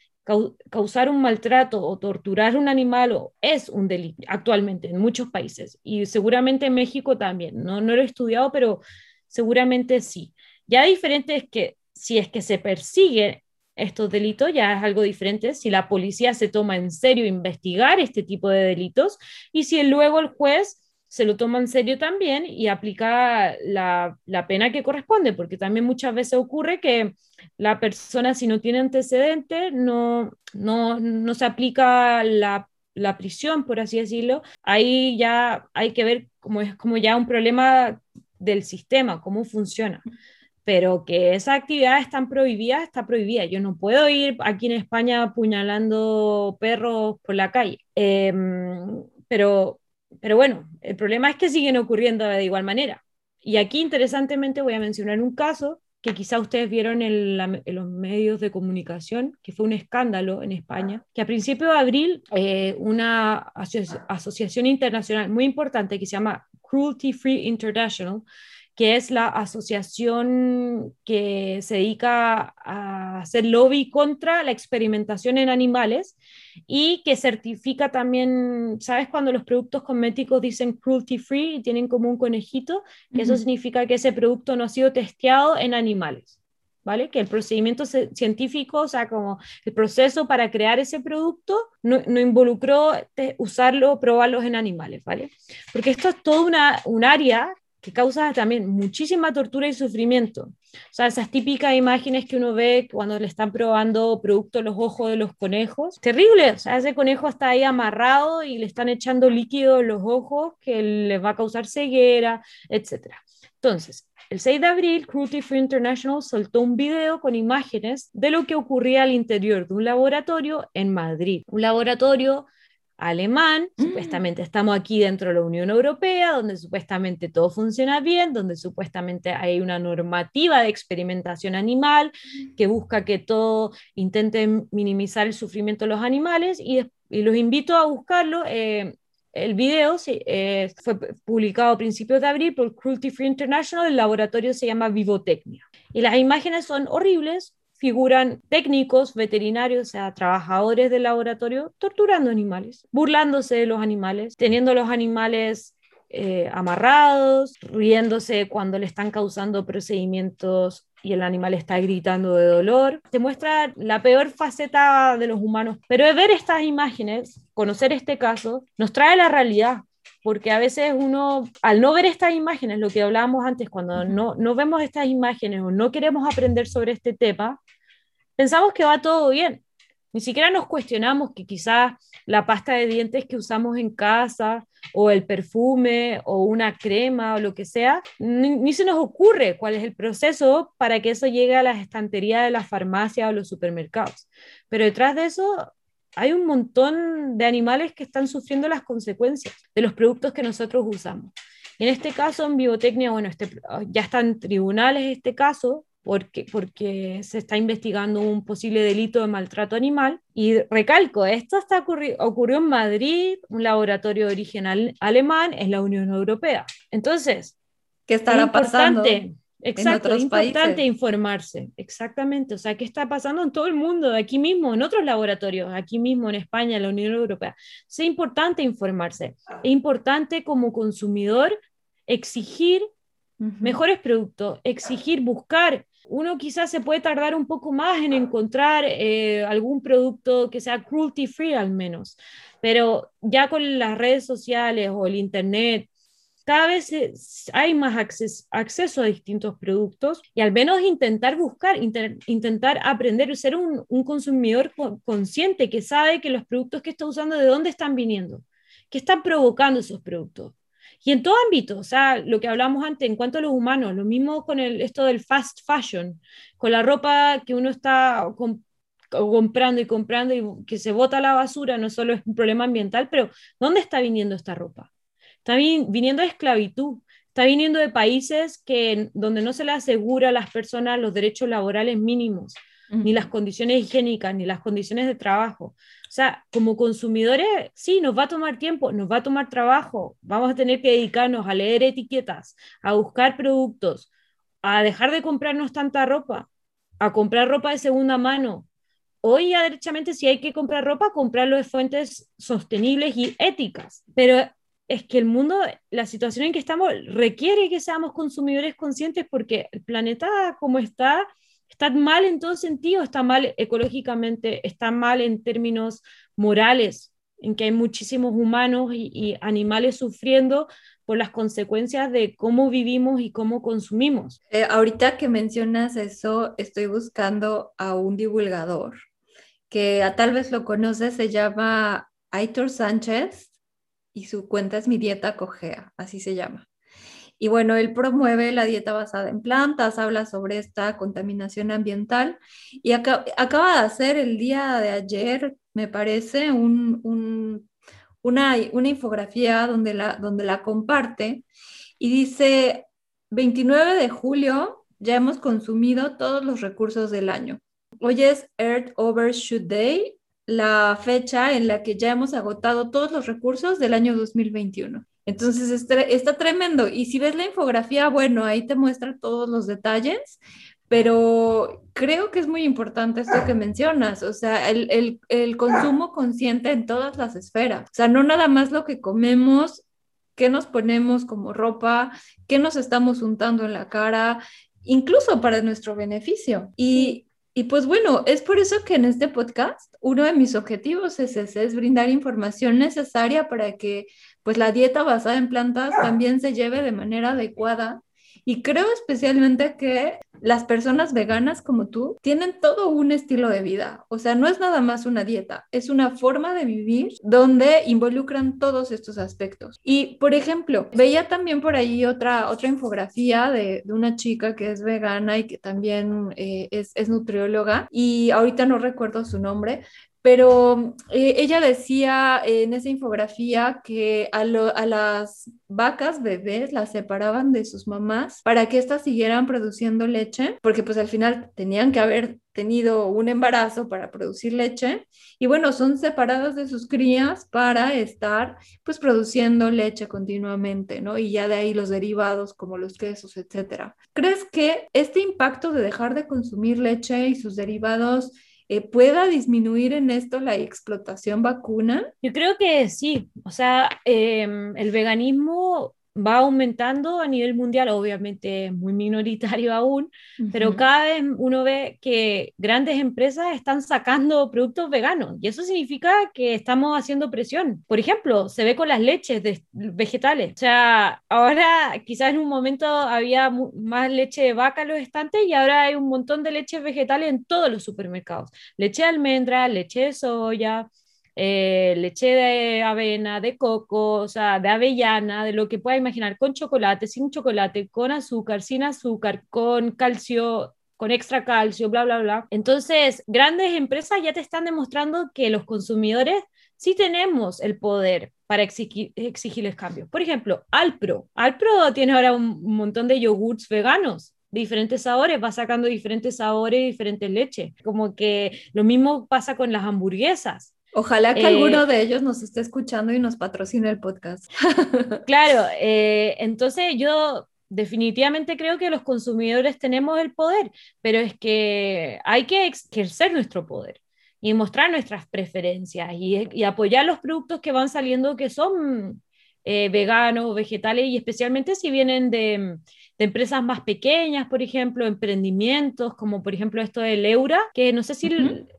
causar un maltrato o torturar un animal es un delito actualmente en muchos países y seguramente en México también. No, no lo he estudiado, pero seguramente sí. Ya diferente es que si es que se persigue estos delitos, ya es algo diferente si la policía se toma en serio investigar este tipo de delitos y si luego el juez se lo toma en serio también y aplica la, pena que corresponde, porque también muchas veces ocurre que la persona si no tiene antecedentes no, no, se aplica la, prisión, por así decirlo. Ahí ya hay que ver cómo es como ya un problema del sistema, cómo funciona. Pero que esa actividad están prohibida, está prohibida. Yo no puedo ir aquí en España apuñalando perros por la calle. Em, pero pero bueno, el problema es que siguen ocurriendo de igual manera. Y aquí, interesantemente, voy a mencionar un caso que quizá ustedes vieron en, los medios de comunicación, que fue un escándalo en España, que a principios de abril eh, una asociación internacional muy importante que se llama Cruelty Free International que es la asociación que se dedica a hacer lobby contra la experimentación en animales y que certifica también, ¿sabes? Cuando los productos cosméticos dicen cruelty free y tienen como un conejito, eso significa que ese producto no ha sido testeado en animales. ¿Vale? Que el procedimiento científico, o sea, como el proceso para crear ese producto, no, no involucró usarlo, probarlos en animales, ¿vale? Porque esto es todo una, un área que causa también muchísima tortura y sufrimiento. O sea, esas típicas imágenes que uno ve cuando le están probando productos los ojos de los conejos. Terrible, o sea, ese conejo está ahí amarrado y le están echando líquido en los ojos que le va a causar ceguera, etc. Entonces, el 6 de abril, Cruelty Free International soltó un video con imágenes de lo que ocurría al interior de un laboratorio en Madrid. Un laboratorio alemán, mm. supuestamente estamos aquí dentro de la Unión Europea, donde supuestamente todo funciona bien, donde supuestamente hay una normativa de experimentación animal que busca que todo intente minimizar el sufrimiento de los animales y, los invito a buscarlo. Eh, el video eh, fue publicado a principios de abril por Cruelty Free International, el laboratorio se llama Vivotecnia. Y las imágenes son horribles, figuran técnicos, veterinarios, o sea, trabajadores del laboratorio, torturando animales, burlándose de los animales, teniendo los animales eh, amarrados, riéndose cuando le están causando procedimientos y el animal está gritando de dolor. Te muestra la peor faceta de los humanos. Pero ver estas imágenes, conocer este caso, nos trae la realidad porque a veces uno, al no ver estas imágenes, lo que hablábamos antes, cuando no, no vemos estas imágenes o no queremos aprender sobre este tema, pensamos que va todo bien. Ni siquiera nos cuestionamos que quizás la pasta de dientes que usamos en casa o el perfume o una crema o lo que sea, ni, se nos ocurre cuál es el proceso para que eso llegue a las estanterías de las farmacias o los supermercados. Pero detrás de eso hay un montón de animales que están sufriendo las consecuencias de los productos que nosotros usamos. en este caso, en biotecnia, bueno, este, ya está en tribunales este caso, porque, porque se está investigando un posible delito de maltrato animal. Y recalco, esto está ocurrió en Madrid, un laboratorio de origen alemán, en la Unión Europea. Entonces, ¿qué estará es pasando? Exacto, es importante informarse, exactamente. O sea, ¿qué está pasando en todo el mundo, aquí mismo, en otros laboratorios, aquí mismo en España, en la Unión Europea? Es importante informarse. Es importante como consumidor exigir mejores productos, exigir, buscar uno quizás se puede tardar un poco más en encontrar eh, algún producto que sea cruelty free al menos, pero ya con las redes sociales o el Internet, cada vez hay más acceso a distintos productos y al menos intentar buscar, intentar aprender, ser un, un consumidor consciente que sabe que los productos que está usando, de dónde están viniendo, qué están provocando esos productos. Y en todo ámbito, o sea, lo que hablamos antes, en cuanto a los humanos, lo mismo con el, esto del fast fashion, con la ropa que uno está comprando y comprando y que se bota a la basura, no solo es un problema ambiental, pero ¿dónde está viniendo esta ropa? Está viniendo de esclavitud, está viniendo de países que, donde no se le asegura a las personas los derechos laborales mínimos, ni las condiciones higiénicas, ni las condiciones de trabajo. O sea, como consumidores, sí, nos va a tomar tiempo, nos va a tomar trabajo, vamos a tener que dedicarnos a leer etiquetas, a buscar productos, a dejar de comprarnos tanta ropa, a comprar ropa de segunda mano. Hoy ya derechamente si hay que comprar ropa, comprarlo de fuentes sostenibles y éticas. Pero es que el mundo, la situación en que estamos requiere que seamos consumidores conscientes porque el planeta como está, está mal en todo sentido, está mal ecológicamente, está mal en términos morales, en que hay muchísimos humanos y, animales sufriendo por las consecuencias de cómo vivimos y cómo consumimos. Eh, ahorita que mencionas eso, estoy buscando a un divulgador que tal vez lo conoces, se llama Aitor Sánchez y su cuenta es Mi Dieta Cogea, así se llama. Y bueno, él promueve la dieta basada en plantas, habla sobre esta contaminación ambiental y acaba de hacer el día de ayer, me parece, una, infografía donde la, donde la comparte y dice, 29 de julio ya hemos consumido todos los recursos del año. Hoy es Earth Overshoot Day, la fecha en la que ya hemos agotado todos los recursos del año 2021. Entonces está, tremendo. Y si ves la infografía, bueno, ahí te muestra todos los detalles, pero creo que es muy importante esto que mencionas, o sea, el, el, consumo consciente en todas las esferas. O sea, no nada más lo que comemos, qué nos ponemos como ropa, qué nos estamos untando en la cara, incluso para nuestro beneficio. Y, y pues bueno, es por eso que en este podcast uno de mis objetivos es ese, es brindar información necesaria para que pues la dieta basada en plantas también se lleve de manera adecuada y creo especialmente que las personas veganas como tú tienen todo un estilo de vida. O sea, no es nada más una dieta, es una forma de vivir donde involucran todos estos aspectos. Y, por ejemplo, veía también por ahí otra, otra infografía de, de una chica que es vegana y que también eh, es, es nutrióloga y ahorita no recuerdo su nombre, pero eh, ella decía en esa infografía que a, las vacas bebés las separaban de sus mamás para que éstas siguieran produciendo leche, porque pues al final tenían que haber tenido un embarazo para producir leche y bueno, son separadas de sus crías para estar pues produciendo leche continuamente, ¿no? Y ya de ahí los derivados como los quesos, etcétera. ¿Crees que este impacto de dejar de consumir leche y sus derivados eh, pueda disminuir en esto la explotación vacuna? Yo creo que sí, o sea, em, el veganismo va aumentando a nivel mundial, obviamente muy minoritario aún, pero cada vez uno ve que grandes empresas están sacando productos veganos y eso significa que estamos haciendo presión. Por ejemplo, se ve con las leches de vegetales. O sea, ahora quizás en un momento había más leche de vaca en los estantes y ahora hay un montón de leches vegetales en todos los supermercados. Leche de almendra, leche de soya, eh, leche de avena, de coco, o sea, de avellana, de lo que pueda imaginar, con chocolate, sin chocolate, con azúcar, sin azúcar, con calcio, con extra calcio, bla, bla, bla. Entonces, grandes empresas ya te están demostrando que los consumidores sí tenemos el poder para exigir, exigirles cambios. Por ejemplo, Alpro. Alpro tiene ahora un, montón de yogurts veganos diferentes sabores, va sacando diferentes sabores diferentes leches. Como que lo mismo pasa con las hamburguesas. Ojalá que alguno eh, de ellos nos esté escuchando y nos patrocine el podcast. claro, eh, entonces yo definitivamente creo que los consumidores tenemos el poder, pero es que hay que ejercer nuestro poder y mostrar nuestras preferencias y, apoyar los productos que van saliendo que son eh, veganos o vegetales y especialmente si vienen de, empresas más pequeñas, por ejemplo, emprendimientos, como por ejemplo esto del Eura, que no sé si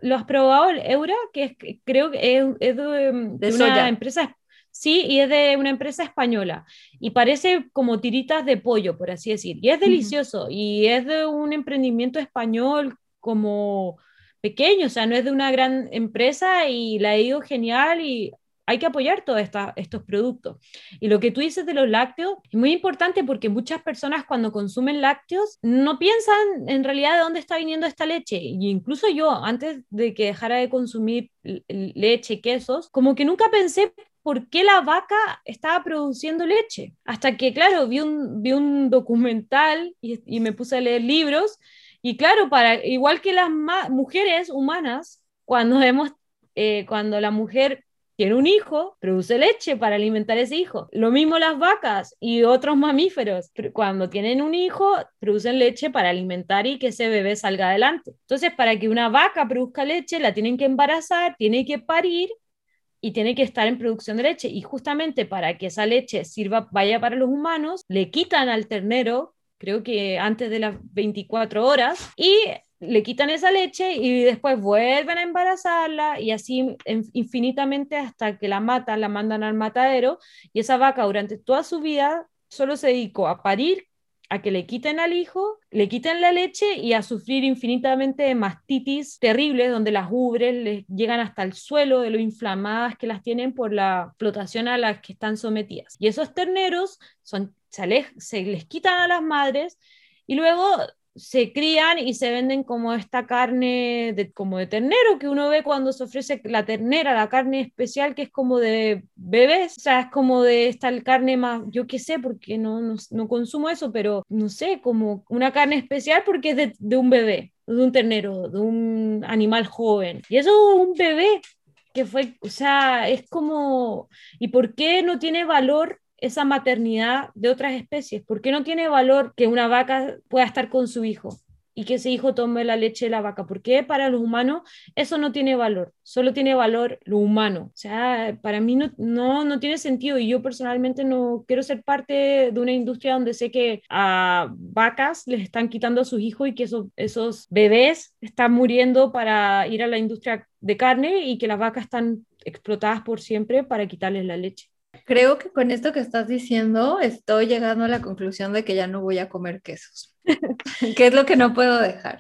lo has probado, el Eura, que es, creo que es, de, una empresa Sí, y es de una empresa española. Y parece como tiritas de pollo, por así decir. Y es delicioso. Y es de un emprendimiento español como pequeño, o sea, no es de una gran empresa y la ha ido genial y hay que apoyar todos estos productos. Y lo que tú dices de los lácteos es muy importante porque muchas personas cuando consumen lácteos no piensan en realidad de dónde está viniendo esta leche. Y incluso yo, antes de que dejara de consumir leche, quesos, como que nunca pensé por qué la vaca estaba produciendo leche. Hasta que, claro, vi un, vi un documental y, me puse a leer libros. Y claro, para, igual que las mujeres humanas, cuando, vemos, eh, cuando la mujer tiene un hijo, produce leche para alimentar ese hijo. Lo mismo las vacas y otros mamíferos. Cuando tienen un hijo, producen leche para alimentar y que ese bebé salga adelante. Entonces, para que una vaca produzca leche, la tienen que embarazar, tiene que parir y tiene que estar en producción de leche. Y justamente para que esa leche sirva, vaya para los humanos, le quitan al ternero, creo que antes de las 24 horas, y le quitan esa leche y después vuelven a embarazarla y así infinitamente hasta que la matan, la mandan al matadero y esa vaca durante toda su vida solo se dedicó a parir a que le quiten al hijo, le quiten la leche y a sufrir infinitamente de mastitis terribles, donde las ubres les llegan hasta el suelo de lo inflamadas que las tienen por la flotación a las que están sometidas. Y esos terneros son, se, se les quitan a las madres y luego se crían y se venden como esta carne de, como de ternero que uno ve cuando se ofrece la ternera, la carne especial que es como de bebés, o sea, es como de esta carne más, yo qué sé, porque no, no, consumo eso, pero no sé, como una carne especial porque es de, de un bebé, de un ternero, de un animal joven. Y eso es un bebé que fue, o sea, es como, ¿y por qué no tiene valor esa maternidad de otras especies? ¿Por qué no tiene valor que una vaca pueda estar con su hijo y que ese hijo tome la leche de la vaca? ¿Por qué para los humanos eso no tiene valor? Solo tiene valor lo humano. O sea, para mí no, no, no tiene sentido y yo personalmente no quiero ser parte de una industria donde sé que a vacas les están quitando a sus hijos y que esos, esos bebés están muriendo para ir a la industria de carne y que las vacas están explotadas por siempre para quitarles la leche. Creo que con esto que estás diciendo estoy llegando a la conclusión de que ya no voy a comer quesos, que es lo que no puedo dejar.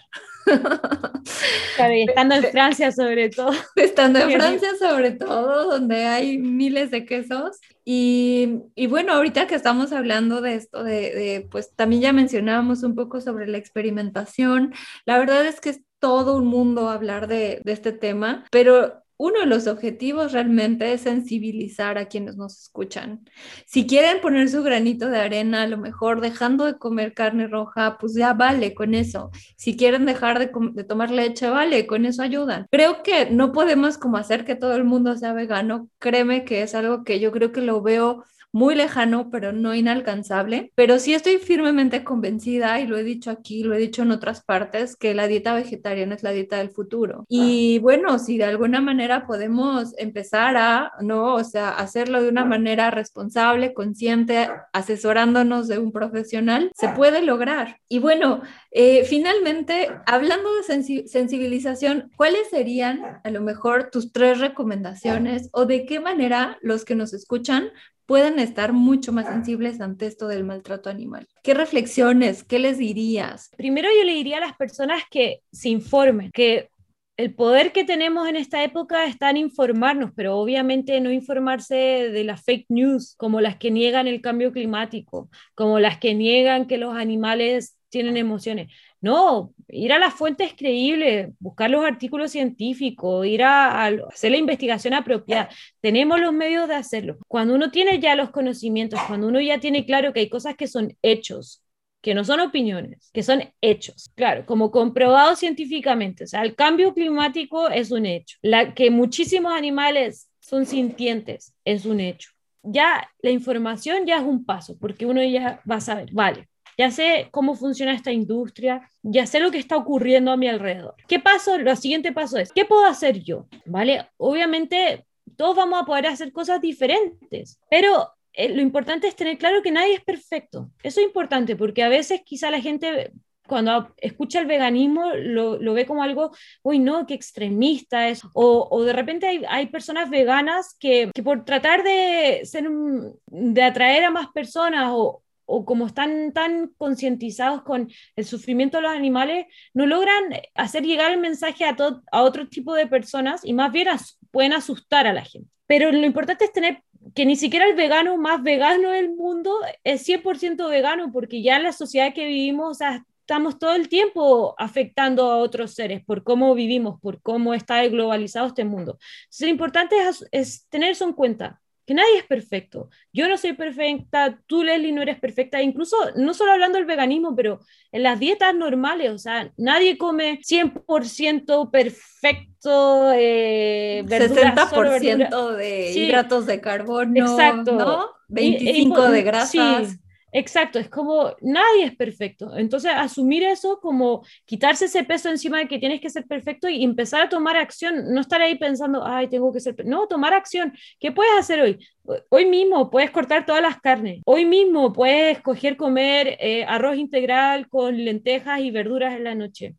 estando en Francia sobre todo. Estando en Francia sobre todo, donde hay miles de quesos. Y, y bueno, ahorita que estamos hablando de esto, de, de, pues también ya mencionábamos un poco sobre la experimentación. La verdad es que es todo un mundo hablar de, de este tema, pero uno de los objetivos realmente es sensibilizar a quienes nos escuchan. Si quieren poner su granito de arena, a lo mejor dejando de comer carne roja, pues ya vale con eso. Si quieren dejar de, tomar leche, vale, con eso ayudan. Creo que no podemos como hacer que todo el mundo sea vegano. Créeme que es algo que yo creo que lo veo muy lejano, pero no inalcanzable. Pero sí estoy firmemente convencida, y lo he dicho aquí, lo he dicho en otras partes, que la dieta vegetariana es la dieta del futuro. Y bueno, si de alguna manera podemos empezar a, ¿no? O sea, hacerlo de una manera responsable, consciente, asesorándonos de un profesional, se puede lograr. Y bueno, eh, finalmente, hablando de sensibilización, ¿cuáles serían a lo mejor tus tres recomendaciones o de qué manera los que nos escuchan pueden estar mucho más sensibles ante esto del maltrato animal. ¿Qué reflexiones, qué les dirías? Primero yo le diría a las personas que se informen, que el poder que tenemos en esta época está en informarnos, pero obviamente no informarse de las fake news, como las que niegan el cambio climático, como las que niegan que los animales tienen emociones. No, ir a las fuentes creíbles, buscar los artículos científicos, ir a, hacer la investigación apropiada. Tenemos los medios de hacerlo. Cuando uno tiene ya los conocimientos, cuando uno ya tiene claro que hay cosas que son hechos, que no son opiniones, que son hechos, claro, como comprobado científicamente. O sea, el cambio climático es un hecho. La, que muchísimos animales son sintientes es un hecho. Ya la información ya es un paso, porque uno ya va a saber, vale, ya sé cómo funciona esta industria, ya sé lo que está ocurriendo a mi alrededor. ¿Qué paso? Lo siguiente paso es, ¿qué puedo hacer yo? ¿Vale? Obviamente todos vamos a poder hacer cosas diferentes, pero eh, lo importante es tener claro que nadie es perfecto. Eso es importante porque a veces quizá la gente cuando escucha el veganismo lo, ve como algo, uy, no, qué extremista es. O, de repente hay, hay, personas veganas que, que por tratar de, ser, de atraer a más personas o, o como están tan concientizados con el sufrimiento de los animales, no logran hacer llegar el mensaje a, a otro tipo de personas y más bien pueden asustar a la gente. Pero lo importante es tener que ni siquiera el vegano más vegano del mundo es 100% vegano, porque ya en la sociedad que vivimos, estamos todo el tiempo afectando a otros seres por cómo vivimos, por cómo está globalizado este mundo. Entonces, lo importante es tener eso en cuenta que nadie es perfecto. Yo no soy perfecta, tú Leslie no eres perfecta, incluso no solo hablando del veganismo, pero en las dietas normales, o sea, nadie come 100% perfecto, eh, 60% de hidratos de carbono, Exacto. 25 de grasas. Exacto, es como nadie es perfecto. Entonces, asumir eso como quitarse ese peso encima de que tienes que ser perfecto y empezar a tomar acción, no estar ahí pensando, ay, tengo que ser, no, tomar acción. ¿Qué puedes hacer hoy? Hoy mismo puedes cortar todas las carnes. Hoy mismo puedes escoger comer eh, arroz integral con lentejas y verduras en la noche.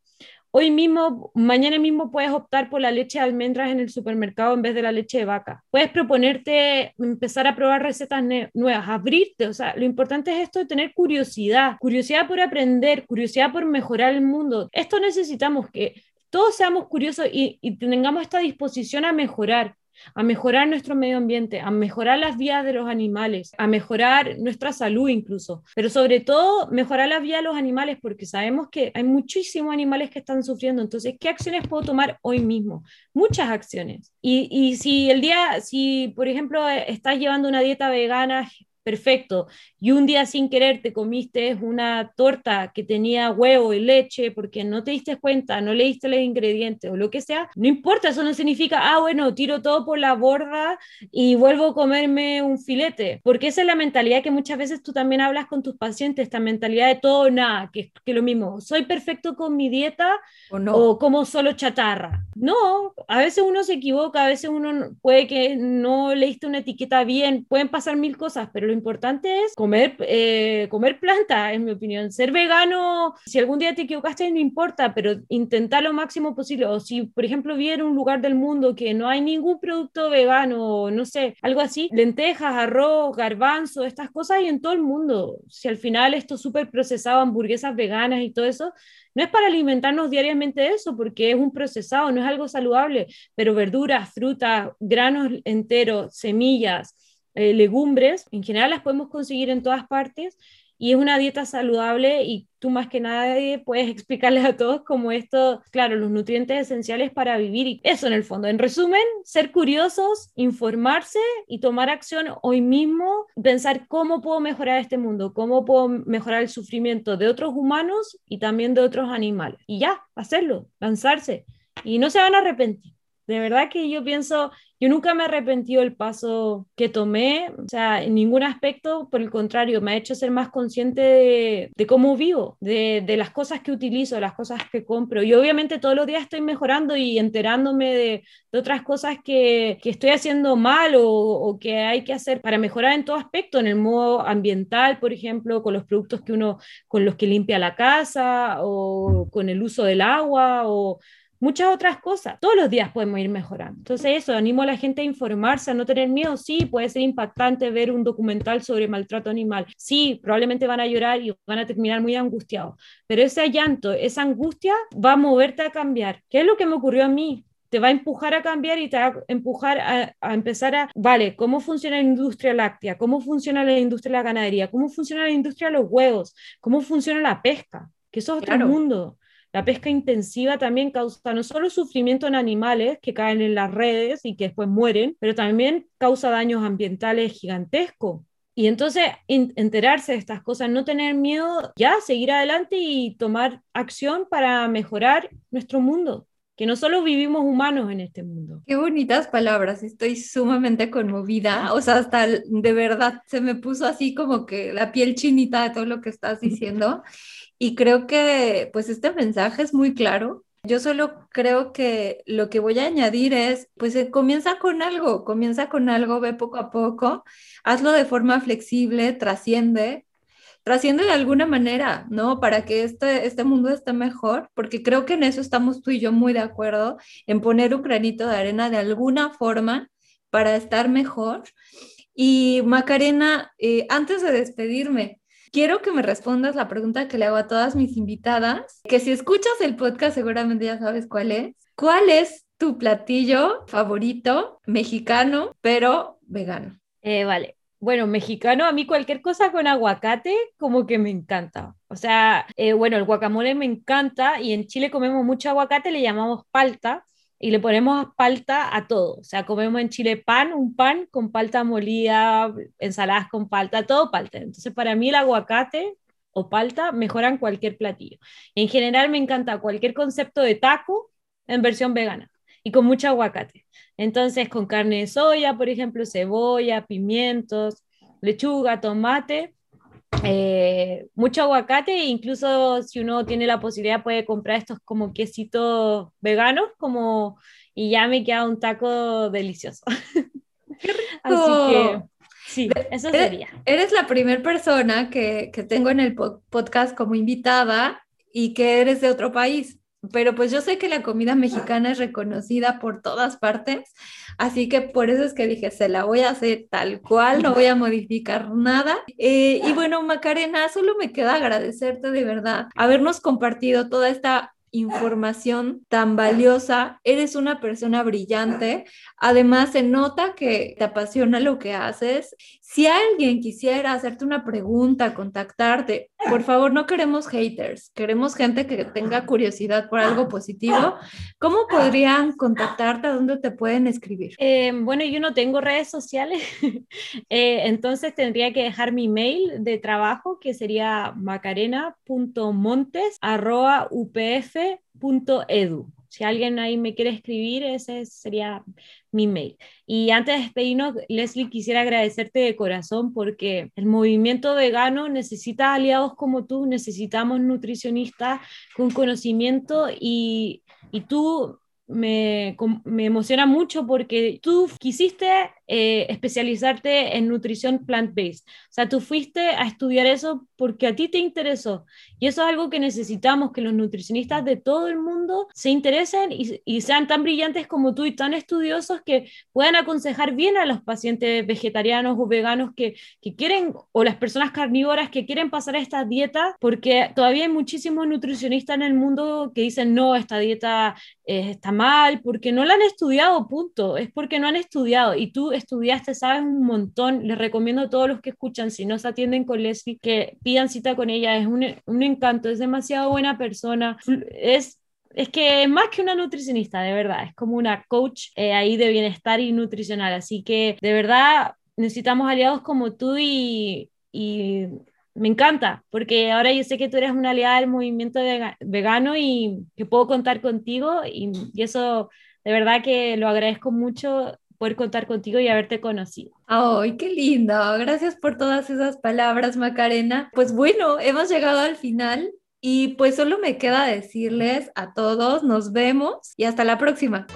Hoy mismo, mañana mismo puedes optar por la leche de almendras en el supermercado en vez de la leche de vaca. Puedes proponerte empezar a probar recetas nuevas, abrirte. O sea, lo importante es esto tener curiosidad, curiosidad por aprender, curiosidad por mejorar el mundo. Esto necesitamos que todos seamos curiosos y tengamos esta disposición a mejorar a mejorar nuestro medio ambiente, a mejorar las vías de los animales, a mejorar nuestra salud incluso, pero sobre todo mejorar la vida de los animales porque sabemos que hay muchísimos animales que están sufriendo. Entonces, ¿qué acciones puedo tomar hoy mismo? Muchas acciones. Y, y si el día, si por ejemplo estás llevando una dieta vegana perfecto, y un día sin querer te comiste una torta que tenía huevo y leche porque no te diste cuenta, no leíste los ingredientes o lo que sea, no importa, eso no significa, ah, bueno, tiro todo por la borda y vuelvo a comerme un filete, porque esa es la mentalidad que muchas veces tú también hablas con tus pacientes, esta mentalidad de todo o nada, que es lo mismo, soy perfecto con mi dieta o, no. o como solo chatarra. No, a veces uno se equivoca, a veces uno puede que no leíste una etiqueta bien, pueden pasar mil cosas, pero lo importante es comer, eh, comer planta, en mi opinión. Ser vegano, si algún día te equivocaste, no importa, pero intentar lo máximo posible. O si, por ejemplo, viene un lugar del mundo que no hay ningún producto vegano, no sé, algo así, lentejas, arroz, garbanzo, estas cosas hay en todo el mundo. Si al final esto súper procesado, hamburguesas veganas y todo eso, no es para alimentarnos diariamente de eso, porque es un procesado, no es algo saludable, pero verduras, frutas, granos enteros, semillas, eh, legumbres, en general las podemos conseguir en todas partes y es una dieta saludable y tú más que nadie puedes explicarles a todos cómo esto, claro, los nutrientes esenciales para vivir y eso en el fondo. En resumen, ser curiosos, informarse y tomar acción hoy mismo, pensar cómo puedo mejorar este mundo, cómo puedo mejorar el sufrimiento de otros humanos y también de otros animales. Y ya, hacerlo, lanzarse y no se van a arrepentir. De verdad que yo pienso, yo nunca me he arrepentido del paso que tomé, o sea, en ningún aspecto, por el contrario, me ha hecho ser más consciente de, cómo vivo, de, las cosas que utilizo, de las cosas que compro. Y obviamente todos los días estoy mejorando y enterándome de, otras cosas que, estoy haciendo mal o, o, que hay que hacer para mejorar en todo aspecto, en el modo ambiental, por ejemplo, con los productos que uno, con los que limpia la casa o con el uso del agua o muchas otras cosas. Todos los días podemos ir mejorando. Entonces eso, animo a la gente a informarse, a no tener miedo. Sí, puede ser impactante ver un documental sobre maltrato animal. Sí, probablemente van a llorar y van a terminar muy angustiados. Pero ese llanto, esa angustia va a moverte a cambiar. ¿Qué es lo que me ocurrió a mí? te va a empujar a cambiar y te va a empujar a, a, empezar a, vale, ¿cómo funciona la industria láctea? ¿Cómo funciona la industria de la ganadería? ¿Cómo funciona la industria de los huevos? ¿Cómo funciona la pesca? que eso es otro mundo. La pesca intensiva también causa no solo sufrimiento en animales que caen en las redes y que después mueren, pero también causa daños ambientales gigantescos. Y entonces enterarse de estas cosas, no tener miedo, ya seguir adelante y tomar acción para mejorar nuestro mundo, que no solo vivimos humanos en este mundo. Qué bonitas palabras, estoy sumamente conmovida, o sea, hasta de verdad se me puso así como que la piel chinita de todo lo que estás diciendo. Y creo que pues este mensaje es muy claro, yo solo creo que lo que voy a añadir es, pues eh, comienza con algo, comienza con algo, ve poco a poco, hazlo de forma flexible, trasciende, trasciende de alguna manera, ¿no? Para que este, este mundo esté mejor, porque creo que en eso estamos tú y yo muy de acuerdo, en poner un granito de arena de alguna forma para estar mejor. Y Macarena, eh, antes de despedirme, Quiero que me respondas la pregunta que le hago a todas mis invitadas, que si escuchas el podcast seguramente ya sabes cuál es. ¿Cuál es tu platillo favorito mexicano, pero vegano? Eh, vale. Bueno, mexicano, a mí cualquier cosa con aguacate como que me encanta. O sea, eh, bueno, el guacamole me encanta y en Chile comemos mucho aguacate, le llamamos palta y le ponemos palta a todo. O sea, comemos en Chile pan, un pan con palta molida, ensaladas con palta, todo palta. Entonces, para mí el aguacate o palta mejoran cualquier platillo. En general me encanta cualquier concepto de taco en versión vegana y con mucho aguacate. Entonces, con carne de soya, por ejemplo, cebolla, pimientos, lechuga, tomate eh, mucho aguacate e incluso si uno tiene la posibilidad puede comprar estos como quesitos veganos como y ya me queda un taco delicioso. Así que sí, eso sería. Eres la primera persona que, que tengo en el podcast como invitada y que eres de otro país pero pues yo sé que la comida mexicana es reconocida por todas partes, así que por eso es que dije, se la voy a hacer tal cual, no voy a modificar nada. Eh, y bueno, Macarena, solo me queda agradecerte de verdad habernos compartido toda esta información tan valiosa, eres una persona brillante, además se nota que te apasiona lo que haces. Si alguien quisiera hacerte una pregunta, contactarte, por favor, no queremos haters, queremos gente que tenga curiosidad por algo positivo. ¿Cómo podrían contactarte? ¿A dónde te pueden escribir? Eh, bueno, yo no tengo redes sociales, eh, entonces tendría que dejar mi mail de trabajo que sería macarena.montes.upf edu Si alguien ahí me quiere escribir, ese sería mi mail. Y antes de despedirnos, Leslie, quisiera agradecerte de corazón porque el movimiento vegano necesita aliados como tú, necesitamos nutricionistas con conocimiento y, y tú me, me, emociona mucho porque tú quisiste eh, especializarte en nutrición plant-based. O sea, tú fuiste a estudiar eso porque a ti te interesó. Y eso es algo que necesitamos, que los nutricionistas de todo el mundo se interesen y, y sean tan brillantes como tú y tan estudiosos que puedan aconsejar bien a los pacientes vegetarianos o veganos que, que quieren, o las personas carnívoras que quieren pasar a esta dieta, porque todavía hay muchísimos nutricionistas en el mundo que dicen, no, esta dieta eh, está mal, porque no la han estudiado, punto. Es porque no han estudiado. Y tú estudiaste, sabes un montón. Les recomiendo a todos los que escuchan, si no se atienden con Leslie, que pidan cita con ella. Es un, un encanto, es demasiado buena persona. Es es que más que una nutricionista, de verdad, es como una coach eh, ahí de bienestar y nutricional. Así que de verdad necesitamos aliados como tú y, y me encanta, porque ahora yo sé que tú eres una aliada del movimiento vegano y que puedo contar contigo y, y eso de verdad que lo agradezco mucho poder contar contigo y haberte conocido. ¡Ay, qué lindo! Gracias por todas esas palabras, Macarena. Pues bueno, hemos llegado al final y pues solo me queda decirles a todos, nos vemos y hasta la próxima.